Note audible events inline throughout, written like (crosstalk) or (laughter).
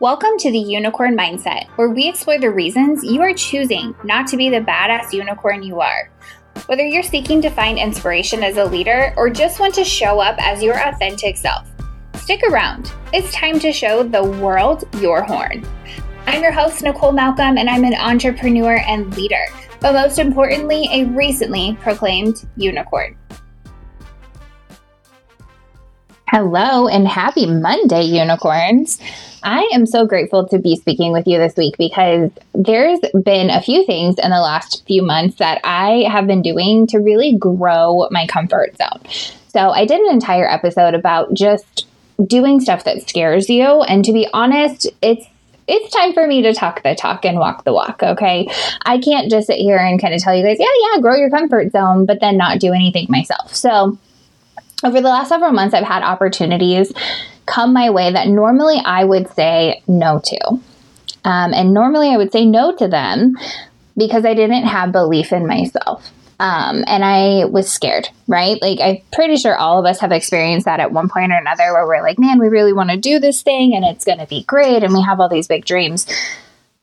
Welcome to the Unicorn Mindset, where we explore the reasons you are choosing not to be the badass unicorn you are. Whether you're seeking to find inspiration as a leader or just want to show up as your authentic self, stick around. It's time to show the world your horn. I'm your host, Nicole Malcolm, and I'm an entrepreneur and leader, but most importantly, a recently proclaimed unicorn. Hello and happy Monday, unicorns. I am so grateful to be speaking with you this week because there's been a few things in the last few months that I have been doing to really grow my comfort zone. So, I did an entire episode about just doing stuff that scares you. And to be honest, it's it's time for me to talk the talk and walk the walk, okay? I can't just sit here and kind of tell you guys, yeah, yeah, grow your comfort zone, but then not do anything myself. So, over the last several months, I've had opportunities come my way that normally I would say no to. Um, and normally I would say no to them because I didn't have belief in myself. Um, and I was scared, right? Like, I'm pretty sure all of us have experienced that at one point or another where we're like, man, we really want to do this thing and it's going to be great. And we have all these big dreams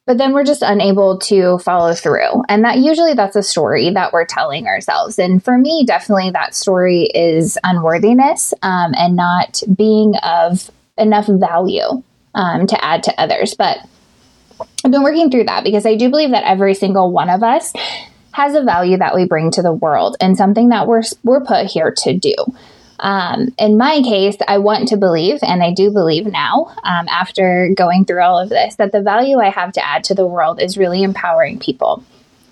but then we're just unable to follow through. And that usually that's a story that we're telling ourselves. And for me definitely that story is unworthiness um, and not being of enough value um, to add to others. But i've been working through that because i do believe that every single one of us has a value that we bring to the world and something that we're we're put here to do um, in my case, I want to believe, and I do believe now, um, after going through all of this, that the value I have to add to the world is really empowering people.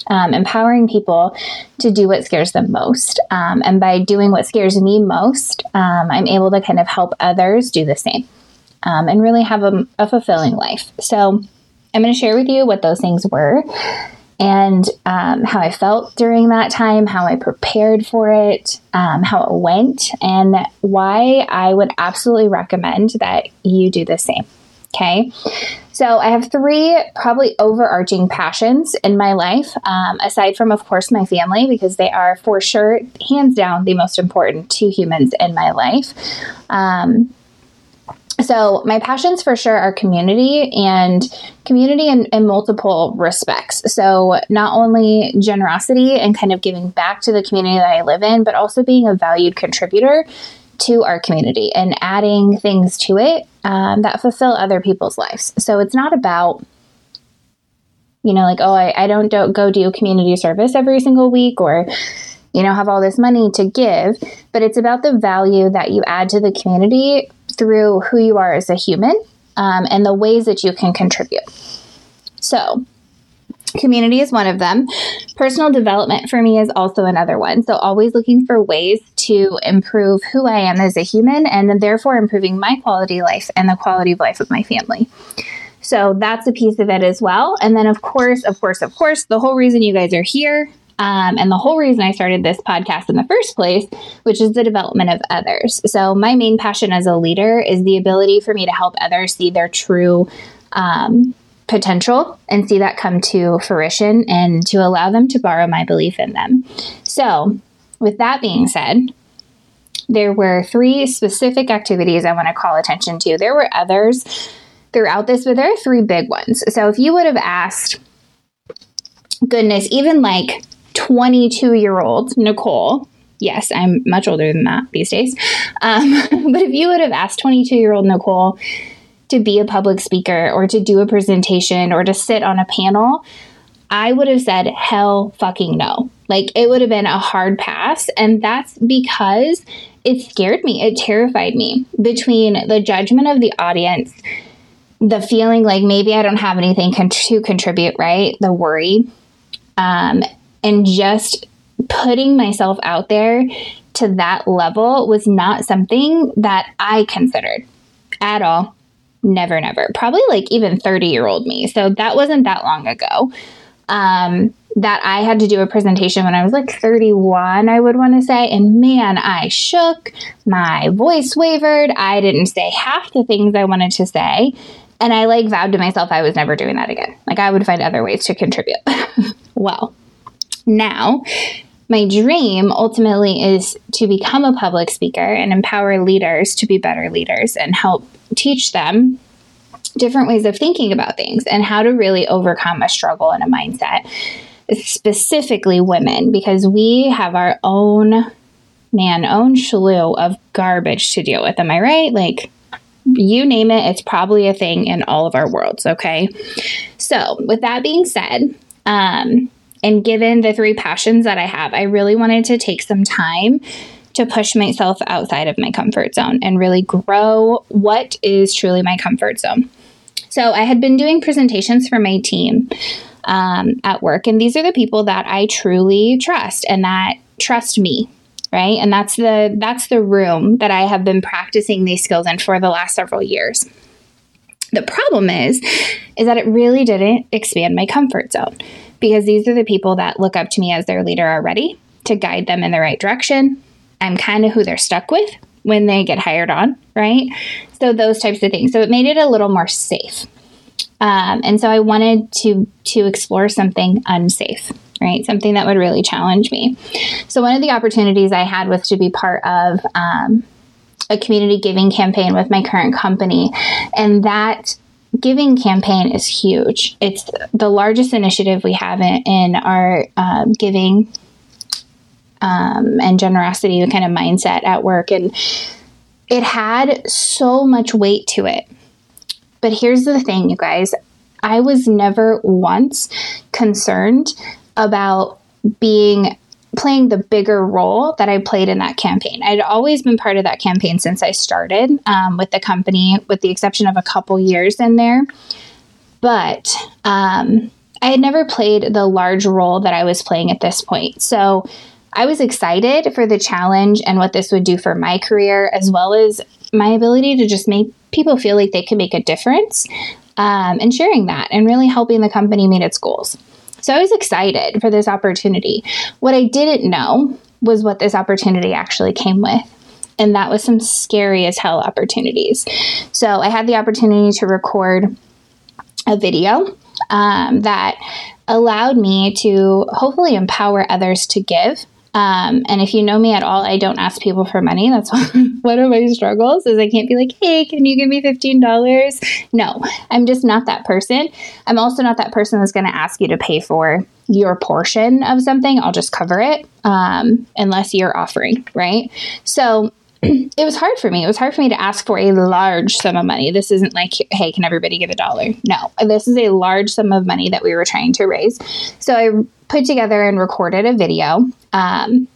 Um, empowering people to do what scares them most. Um, and by doing what scares me most, um, I'm able to kind of help others do the same um, and really have a, a fulfilling life. So, I'm going to share with you what those things were and um, how I felt during that time, how I prepared for it, um, how it went, and why I would absolutely recommend that you do the same. Okay. So I have three probably overarching passions in my life, um, aside from, of course, my family, because they are for sure, hands down, the most important two humans in my life. Um, so my passions for sure are community and community in, in, multiple respects. So not only generosity and kind of giving back to the community that i live in but also being a valued contributor to our community and adding things to it um, that fulfill other people's lives. So it's not about you know like oh i, I don't, don't go do community service every single week or you know have all this money to give but it's about the value that you add to the community through who you are as a human um, and the ways that you can contribute. So, community is one of them. Personal development for me is also another one. So, always looking for ways to improve who I am as a human and therefore improving my quality life and the quality of life of my family. So, that's a piece of it as well. And then, of course, of course, of course, the whole reason you guys are here um, and the whole reason I started this podcast in the first place, which is the development of others. So, my main passion as a leader is the ability for me to help others see their true um, potential and see that come to fruition and to allow them to borrow my belief in them. So, with that being said, there were three specific activities I want to call attention to. There were others throughout this, but there are three big ones. So, if you would have asked, goodness, even like 22 year old Nicole, yes, I'm much older than that these days. Um, (laughs) but if you would have asked 22 year old Nicole to be a public speaker or to do a presentation or to sit on a panel, I would have said, hell fucking no. Like it would have been a hard pass. And that's because it scared me. It terrified me between the judgment of the audience, the feeling like maybe I don't have anything con- to contribute, right? The worry. Um, and just putting myself out there to that level was not something that I considered at all. Never, never. Probably like even 30 year old me. So that wasn't that long ago. Um, that I had to do a presentation when I was like 31, I would want to say. And man, I shook, my voice wavered. I didn't say half the things I wanted to say. And I like vowed to myself I was never doing that again. Like I would find other ways to contribute. (laughs) well, now. My dream ultimately is to become a public speaker and empower leaders to be better leaders and help teach them different ways of thinking about things and how to really overcome a struggle and a mindset, specifically women, because we have our own, man, own slew of garbage to deal with. Am I right? Like, you name it, it's probably a thing in all of our worlds, okay? So, with that being said, um, and given the three passions that I have, I really wanted to take some time to push myself outside of my comfort zone and really grow what is truly my comfort zone. So I had been doing presentations for my team um, at work, and these are the people that I truly trust and that trust me. Right. And that's the that's the room that I have been practicing these skills in for the last several years. The problem is, is that it really didn't expand my comfort zone because these are the people that look up to me as their leader already to guide them in the right direction. I'm kind of who they're stuck with when they get hired on, right? So those types of things. So it made it a little more safe. Um, and so I wanted to to explore something unsafe, right? Something that would really challenge me. So one of the opportunities I had was to be part of um, a community giving campaign with my current company, and that giving campaign is huge. It's the largest initiative we have in, in our um, giving um, and generosity kind of mindset at work. And it had so much weight to it. But here's the thing, you guys I was never once concerned about being playing the bigger role that I played in that campaign. I'd always been part of that campaign since I started um, with the company, with the exception of a couple years in there. But um, I had never played the large role that I was playing at this point. So I was excited for the challenge and what this would do for my career, as well as my ability to just make people feel like they could make a difference um, and sharing that and really helping the company meet its goals. So I was excited for this opportunity. What I didn't know was what this opportunity actually came with. And that was some scary as hell opportunities. So I had the opportunity to record a video um, that allowed me to hopefully empower others to give um, and if you know me at all, I don't ask people for money. That's (laughs) one of my struggles is I can't be like, hey, can you give me $15? No, I'm just not that person. I'm also not that person that's going to ask you to pay for your portion of something. I'll just cover it um, unless you're offering, right? So it was hard for me. It was hard for me to ask for a large sum of money. This isn't like, hey, can everybody give a dollar? No, this is a large sum of money that we were trying to raise. So I put together and recorded a video. Um,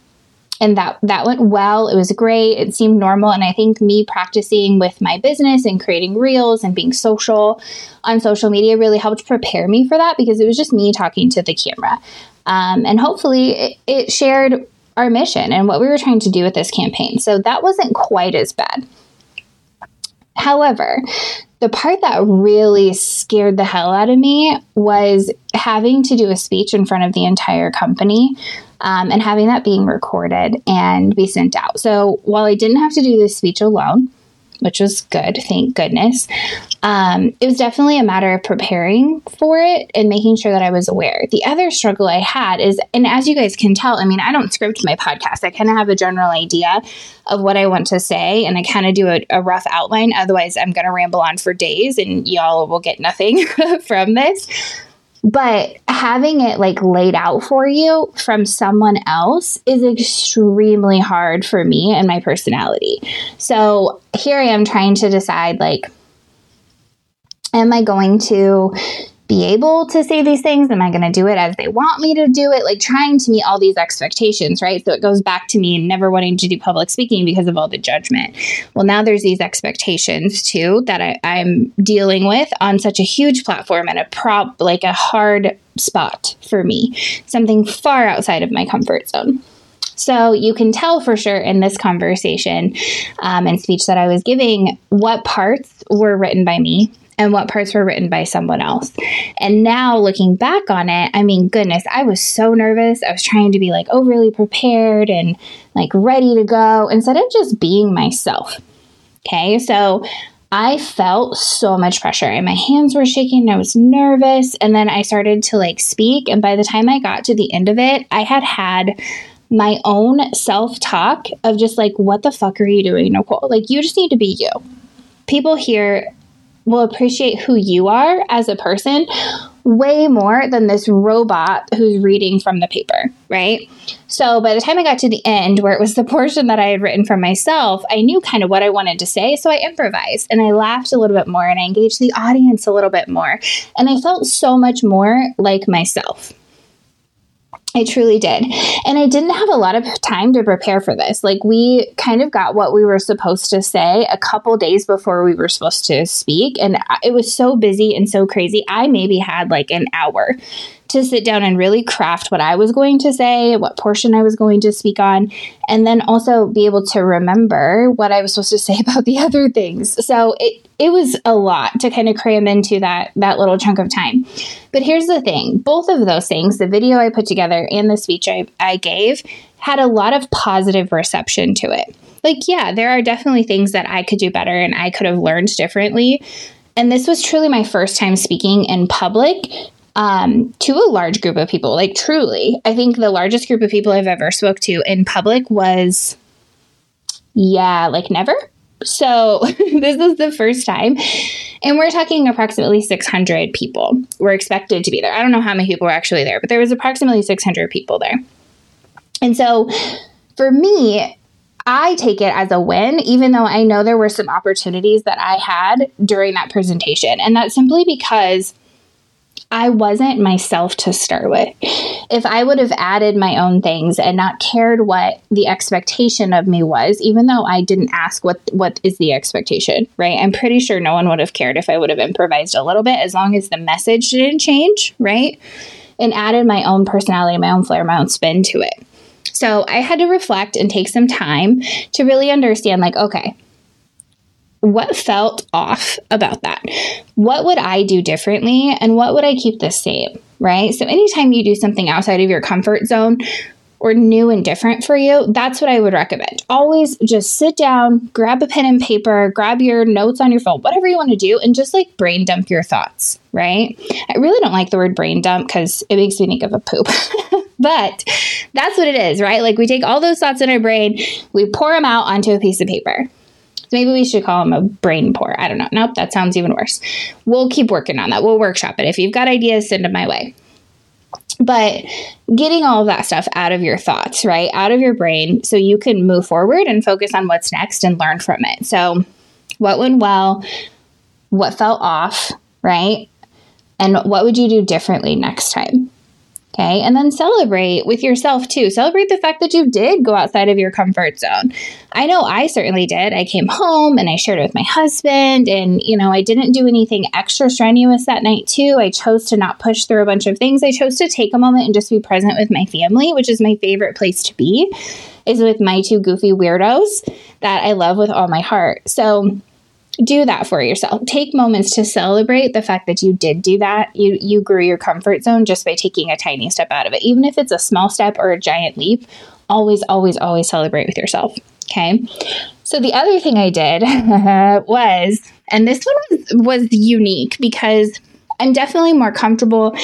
and that that went well. It was great. It seemed normal, and I think me practicing with my business and creating reels and being social on social media really helped prepare me for that because it was just me talking to the camera, um, and hopefully it, it shared our mission and what we were trying to do with this campaign. So that wasn't quite as bad. However, the part that really scared the hell out of me was having to do a speech in front of the entire company um, and having that being recorded and be sent out. So while I didn't have to do this speech alone, which was good, thank goodness. Um, it was definitely a matter of preparing for it and making sure that I was aware. The other struggle I had is, and as you guys can tell, I mean, I don't script my podcast. I kind of have a general idea of what I want to say, and I kind of do a, a rough outline. Otherwise, I'm going to ramble on for days, and y'all will get nothing (laughs) from this. But having it like laid out for you from someone else is extremely hard for me and my personality. So here I am trying to decide like, am I going to be able to say these things? Am I going to do it as they want me to do it? Like trying to meet all these expectations, right? So it goes back to me never wanting to do public speaking because of all the judgment. Well, now there's these expectations too that I, I'm dealing with on such a huge platform and a prop, like a hard spot for me, something far outside of my comfort zone. So you can tell for sure in this conversation um, and speech that I was giving what parts were written by me and what parts were written by someone else. And now looking back on it, I mean, goodness, I was so nervous. I was trying to be like overly prepared and like ready to go instead of just being myself. Okay, so I felt so much pressure and my hands were shaking. I was nervous. And then I started to like speak. And by the time I got to the end of it, I had had my own self talk of just like, what the fuck are you doing, Nicole? Like, you just need to be you. People hear will appreciate who you are as a person way more than this robot who's reading from the paper, right? So by the time I got to the end, where it was the portion that I had written for myself, I knew kind of what I wanted to say. So I improvised and I laughed a little bit more and I engaged the audience a little bit more. And I felt so much more like myself. I truly did. And I didn't have a lot of time to prepare for this. Like, we kind of got what we were supposed to say a couple days before we were supposed to speak. And it was so busy and so crazy. I maybe had like an hour to sit down and really craft what I was going to say, what portion I was going to speak on, and then also be able to remember what I was supposed to (laughs) say about the other things. So it it was a lot to kind of cram into that that little chunk of time. But here's the thing, both of those things, the video I put together and the speech I, I gave, had a lot of positive reception to it. Like, yeah, there are definitely things that I could do better and I could have learned differently. And this was truly my first time speaking in public um, to a large group of people. Like truly, I think the largest group of people I've ever spoke to in public was, yeah, like never. So (laughs) this is the first time. And we're talking approximately 600 people were expected to be there. I don't know how many people were actually there, but there was approximately 600 people there. And so for me, I take it as a win, even though I know there were some opportunities that I had during that presentation. And that's simply because I wasn't myself to start with. If I would have added my own things and not cared what the expectation of me was, even though I didn't ask what what is the expectation, right? I'm pretty sure no one would have cared if I would have improvised a little bit as long as the message didn't change, right? And added my own personality, my own flair, my own spin to it. So I had to reflect and take some time to really understand like, okay, what felt off about that? What would I do differently and what would I keep the same? Right. So, anytime you do something outside of your comfort zone or new and different for you, that's what I would recommend. Always just sit down, grab a pen and paper, grab your notes on your phone, whatever you want to do, and just like brain dump your thoughts. Right. I really don't like the word brain dump because it makes me think of a poop. (laughs) but that's what it is, right? Like we take all those thoughts in our brain, we pour them out onto a piece of paper. Maybe we should call him a brain pour. I don't know. Nope, that sounds even worse. We'll keep working on that. We'll workshop it. If you've got ideas, send them my way. But getting all of that stuff out of your thoughts, right? Out of your brain so you can move forward and focus on what's next and learn from it. So, what went well? What fell off, right? And what would you do differently next time? Okay. And then celebrate with yourself too. Celebrate the fact that you did go outside of your comfort zone. I know I certainly did. I came home and I shared it with my husband, and, you know, I didn't do anything extra strenuous that night too. I chose to not push through a bunch of things. I chose to take a moment and just be present with my family, which is my favorite place to be, is with my two goofy weirdos that I love with all my heart. So, do that for yourself. Take moments to celebrate the fact that you did do that. You you grew your comfort zone just by taking a tiny step out of it. Even if it's a small step or a giant leap, always always always celebrate with yourself. Okay? So the other thing I did (laughs) was and this one was, was unique because I'm definitely more comfortable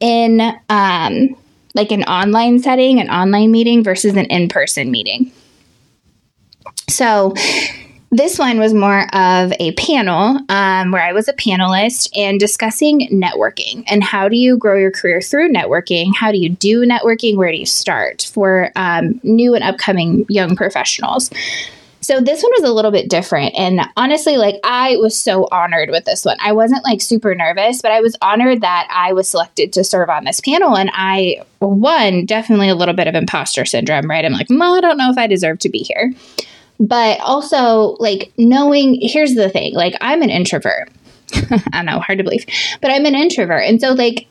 in um like an online setting, an online meeting versus an in-person meeting. So this one was more of a panel um, where I was a panelist and discussing networking and how do you grow your career through networking? How do you do networking? Where do you start for um, new and upcoming young professionals? So this one was a little bit different. And honestly, like I was so honored with this one. I wasn't like super nervous, but I was honored that I was selected to serve on this panel. And I, one, definitely a little bit of imposter syndrome, right? I'm like, I don't know if I deserve to be here but also like knowing here's the thing like i'm an introvert (laughs) i know hard to believe but i'm an introvert and so like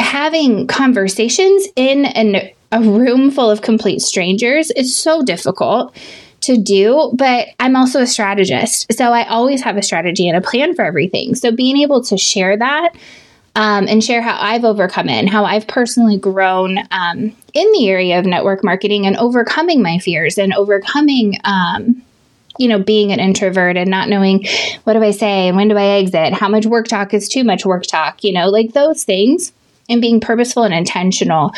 having conversations in an, a room full of complete strangers is so difficult to do, but I'm also a strategist. So I always have a strategy and a plan for everything. So being able to share that um, and share how I've overcome it and how I've personally grown um, in the area of network marketing and overcoming my fears and overcoming. Um, you know, being an introvert and not knowing what do I say and when do I exit, how much work talk is too much work talk, you know, like those things, and being purposeful and intentional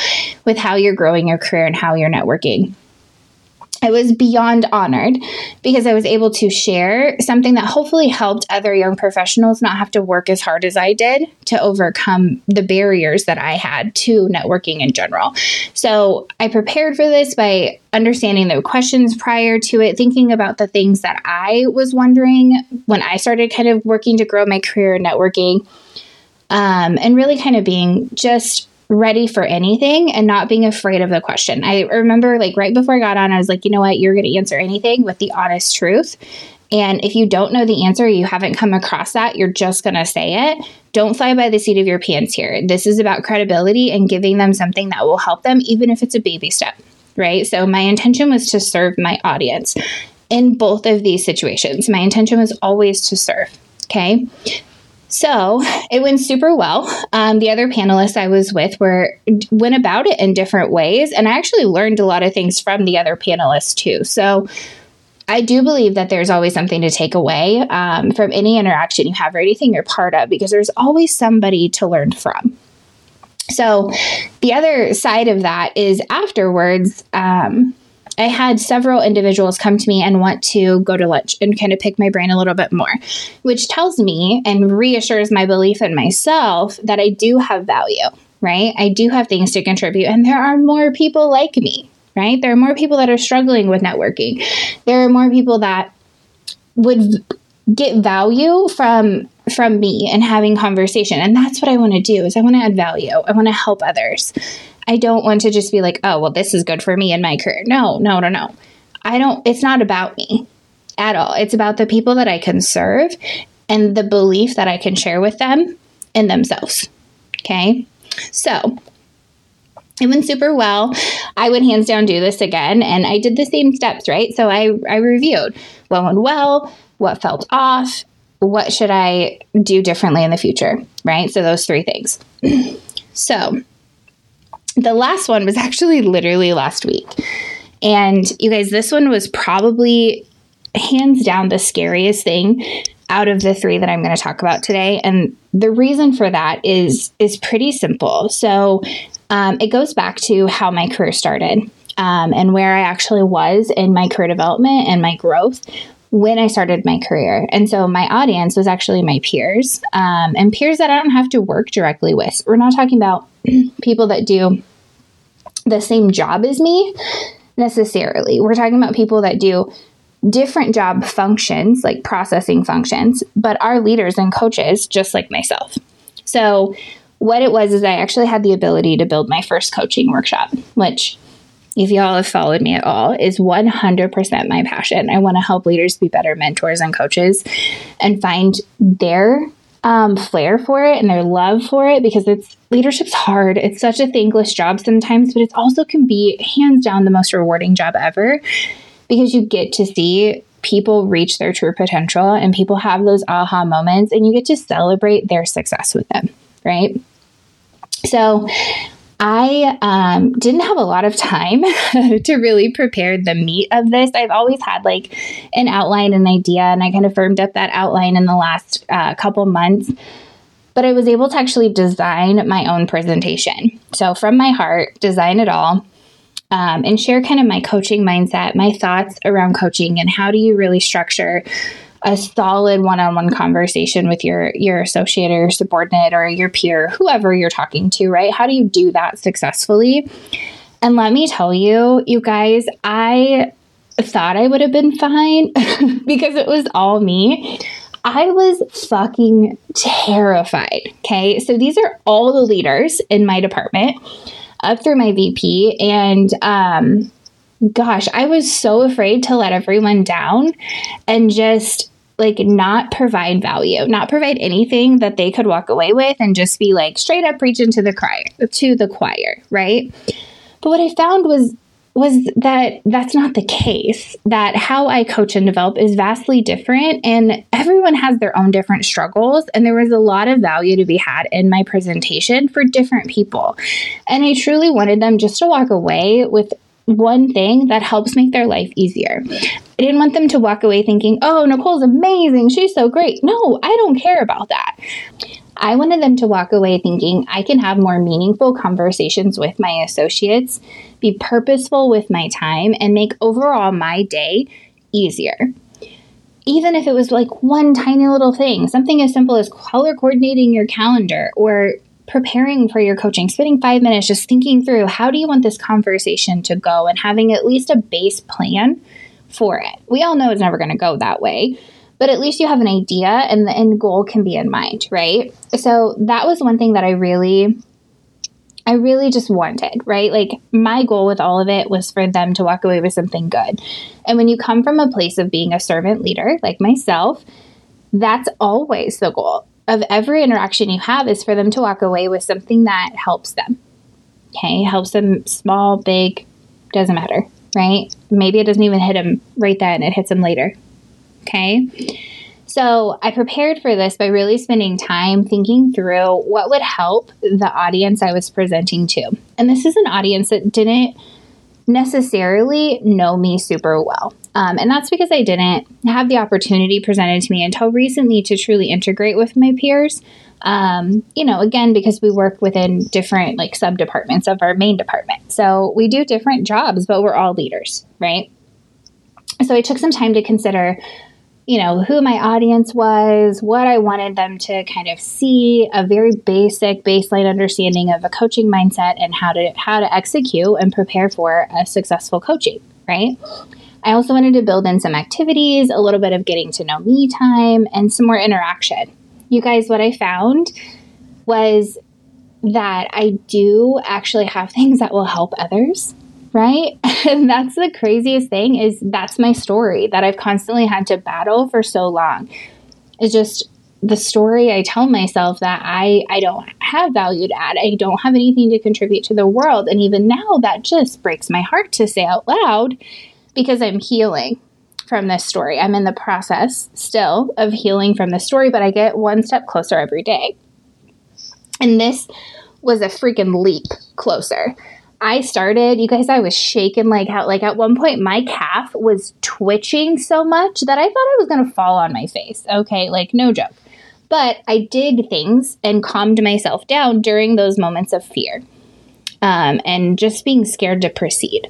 with how you're growing your career and how you're networking. I was beyond honored because I was able to share something that hopefully helped other young professionals not have to work as hard as I did to overcome the barriers that I had to networking in general. So I prepared for this by understanding the questions prior to it, thinking about the things that I was wondering when I started kind of working to grow my career in networking, um, and really kind of being just ready for anything and not being afraid of the question. I remember like right before I got on, I was like, you know what, you're going to answer anything with the honest truth. And if you don't know the answer, you haven't come across that, you're just going to say it. Don't fly by the seat of your pants here. This is about credibility and giving them something that will help them, even if it's a baby step, right? So, my intention was to serve my audience in both of these situations. My intention was always to serve. Okay. So (laughs) it went super well. Um, the other panelists I was with were went about it in different ways, and I actually learned a lot of things from the other panelists too. So I do believe that there's always something to take away um, from any interaction you have or anything you're part of, because there's always somebody to learn from. So the other side of that is afterwards. Um, I had several individuals come to me and want to go to lunch and kind of pick my brain a little bit more, which tells me and reassures my belief in myself that I do have value, right? I do have things to contribute, and there are more people like me, right? There are more people that are struggling with networking. There are more people that would get value from from me and having conversation and that's what i want to do is i want to add value i want to help others I don't want to just be like, oh, well, this is good for me in my career. No, no, no, no. I don't, it's not about me at all. It's about the people that I can serve and the belief that I can share with them and themselves. Okay. So it went super well. I would hands down do this again. And I did the same steps, right? So I, I reviewed what went well, what felt off, what should I do differently in the future, right? So those three things. (clears throat) so the last one was actually literally last week. And you guys, this one was probably hands down the scariest thing out of the three that I'm going to talk about today. And the reason for that is is pretty simple. So um, it goes back to how my career started um, and where I actually was in my career development and my growth when I started my career. And so my audience was actually my peers um, and peers that I don't have to work directly with. We're not talking about (clears throat) people that do the same job as me necessarily. We're talking about people that do different job functions, like processing functions, but are leaders and coaches just like myself. So, what it was is I actually had the ability to build my first coaching workshop, which, if y'all have followed me at all, is 100% my passion. I want to help leaders be better mentors and coaches and find their um, flair for it and their love for it because it's leadership's hard. It's such a thankless job sometimes, but it also can be hands down the most rewarding job ever because you get to see people reach their true potential and people have those aha moments and you get to celebrate their success with them, right? So, I um, didn't have a lot of time (laughs) to really prepare the meat of this. I've always had like an outline, an idea, and I kind of firmed up that outline in the last uh, couple months. But I was able to actually design my own presentation. So, from my heart, design it all. Um, and share kind of my coaching mindset, my thoughts around coaching, and how do you really structure a solid one-on-one conversation with your your associate or your subordinate or your peer, whoever you're talking to, right? How do you do that successfully? And let me tell you, you guys, I thought I would have been fine (laughs) because it was all me. I was fucking terrified. Okay. So these are all the leaders in my department up through my VP. And um, gosh, I was so afraid to let everyone down and just like not provide value, not provide anything that they could walk away with and just be like straight up preaching to the choir, to the choir, right? But what I found was was that that's not the case. That how I coach and develop is vastly different, and everyone has their own different struggles. And there was a lot of value to be had in my presentation for different people. And I truly wanted them just to walk away with one thing that helps make their life easier. I didn't want them to walk away thinking, oh, Nicole's amazing. She's so great. No, I don't care about that. I wanted them to walk away thinking I can have more meaningful conversations with my associates, be purposeful with my time, and make overall my day easier. Even if it was like one tiny little thing, something as simple as color coordinating your calendar or preparing for your coaching, spending five minutes just thinking through how do you want this conversation to go and having at least a base plan for it. We all know it's never going to go that way, but at least you have an idea and the end goal can be in mind, right? So that was one thing that I really I really just wanted, right? Like my goal with all of it was for them to walk away with something good. And when you come from a place of being a servant leader like myself, that's always the goal of every interaction you have is for them to walk away with something that helps them. Okay, helps them small, big, doesn't matter, right? Maybe it doesn't even hit them right then, it hits them later. Okay. So I prepared for this by really spending time thinking through what would help the audience I was presenting to. And this is an audience that didn't necessarily know me super well. Um, and that's because I didn't have the opportunity presented to me until recently to truly integrate with my peers. Um, you know, again, because we work within different like sub departments of our main department. So we do different jobs, but we're all leaders, right? So I took some time to consider you know, who my audience was, what I wanted them to kind of see, a very basic baseline understanding of a coaching mindset and how to how to execute and prepare for a successful coaching, right? I also wanted to build in some activities, a little bit of getting to know me time, and some more interaction. You guys, what I found was that I do actually have (laughs) things that will help others right? (laughs) And that's the craziest thing is that's my story that I've constantly had to battle for so long. It's just the story I tell myself that I I don't have value to add. I don't have anything to contribute to the world. And even now that just breaks my heart to say out loud because I'm healing from this story. I'm in the process still of healing from this story, but I get one step closer every day. And this was a freaking leap closer. I started, you guys, I was shaking like how, like at one point, my calf was twitching so much that I thought I was going to fall on my face. Okay, like no joke. But I did things and calmed myself down during those moments of fear um, and just being scared to proceed.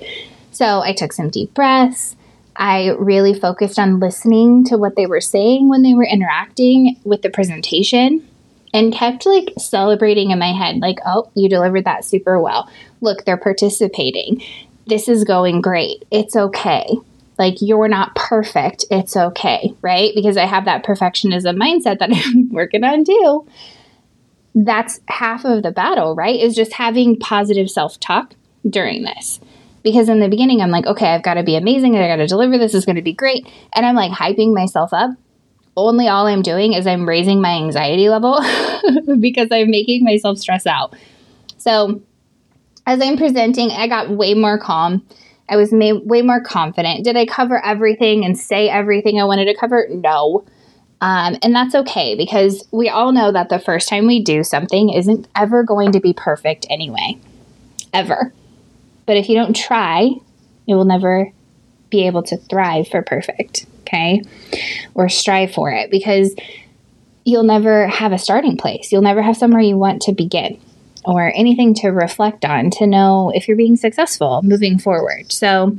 So I took some deep breaths. I really focused on listening to what they were saying when they were interacting with the presentation and kept like celebrating in my head, like, oh, you delivered that super well. Look, they're participating. This is going great. It's okay. Like, you're not perfect. It's okay, right? Because I have that perfectionism mindset that (laughs) I'm working on too. That's half of the battle, right? Is just having positive self talk during this. Because in the beginning, I'm like, okay, I've got to be amazing. I got to deliver this. is going to be great. And I'm like hyping myself up only all I'm doing is I'm raising my anxiety level (laughs) because I'm making myself stress out. So, as I'm presenting, I got way more calm. I was made way more confident. Did I cover everything and say everything I wanted to cover? No. Um, and that's okay because we all know that the first time we do something isn't ever going to be perfect anyway. Ever. But if you don't try, you will never be able to thrive for perfect okay? Or strive for it because you'll never have a starting place. You'll never have somewhere you want to begin or anything to reflect on to know if you're being successful moving forward. So,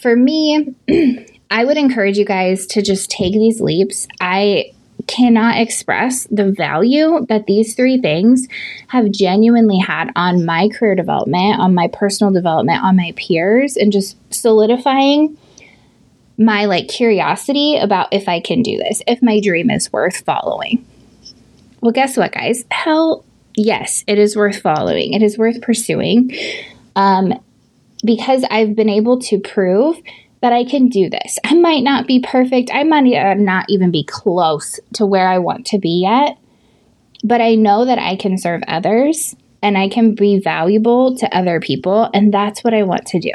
for me, (clears throat) I would encourage you guys to just take these leaps. I cannot express the value that these three things have genuinely had on my career development, on my personal development, on my peers, and just solidifying my like curiosity about if I can do this, if my dream is worth following. Well, guess what, guys? Hell, yes, it is worth following. It is worth pursuing. Um, because I've been able to prove that I can do this. I might not be perfect. I might not even be close to where I want to be yet, but I know that I can serve others and I can be valuable to other people. And that's what I want to do.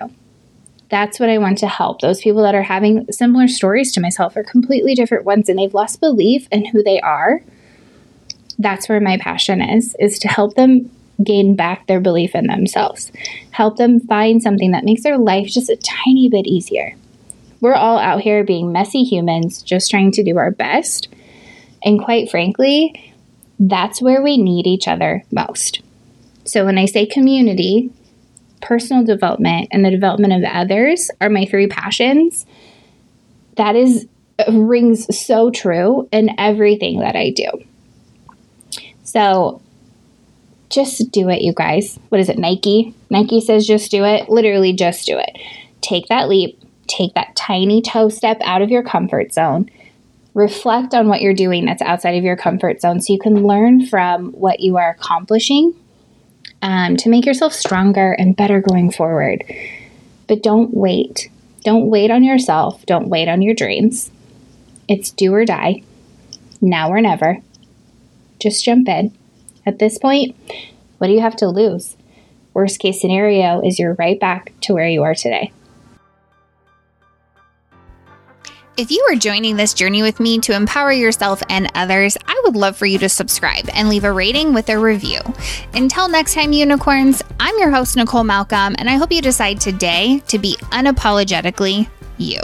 That's what I want to help. Those people that are having similar stories to myself are completely different ones and they've lost belief in who they are. That's where my passion is, is to help them gain back their belief in themselves. Help them find something that makes their life just a tiny bit easier. We're all out here being messy humans, just trying to do our best. And quite frankly, that's where we need each other most. So when I say community, personal development and the development of others are my three passions. That is rings so true in everything that I do. So just do it, you guys. What is it, Nike? Nike says just do it. Literally, just do it. Take that leap, take that tiny toe step out of your comfort zone. Reflect on what you're doing that's outside of your comfort zone so you can learn from what you are accomplishing um, to make yourself stronger and better going forward. But don't wait. Don't wait on yourself. Don't wait on your dreams. It's do or die, now or never. Just jump in. At this point, what do you have to lose? Worst case scenario is you're right back to where you are today. If you are joining this journey with me to empower yourself and others, I would love for you to subscribe and leave a rating with a review. Until next time, unicorns, I'm your host, Nicole Malcolm, and I hope you decide today to be unapologetically you.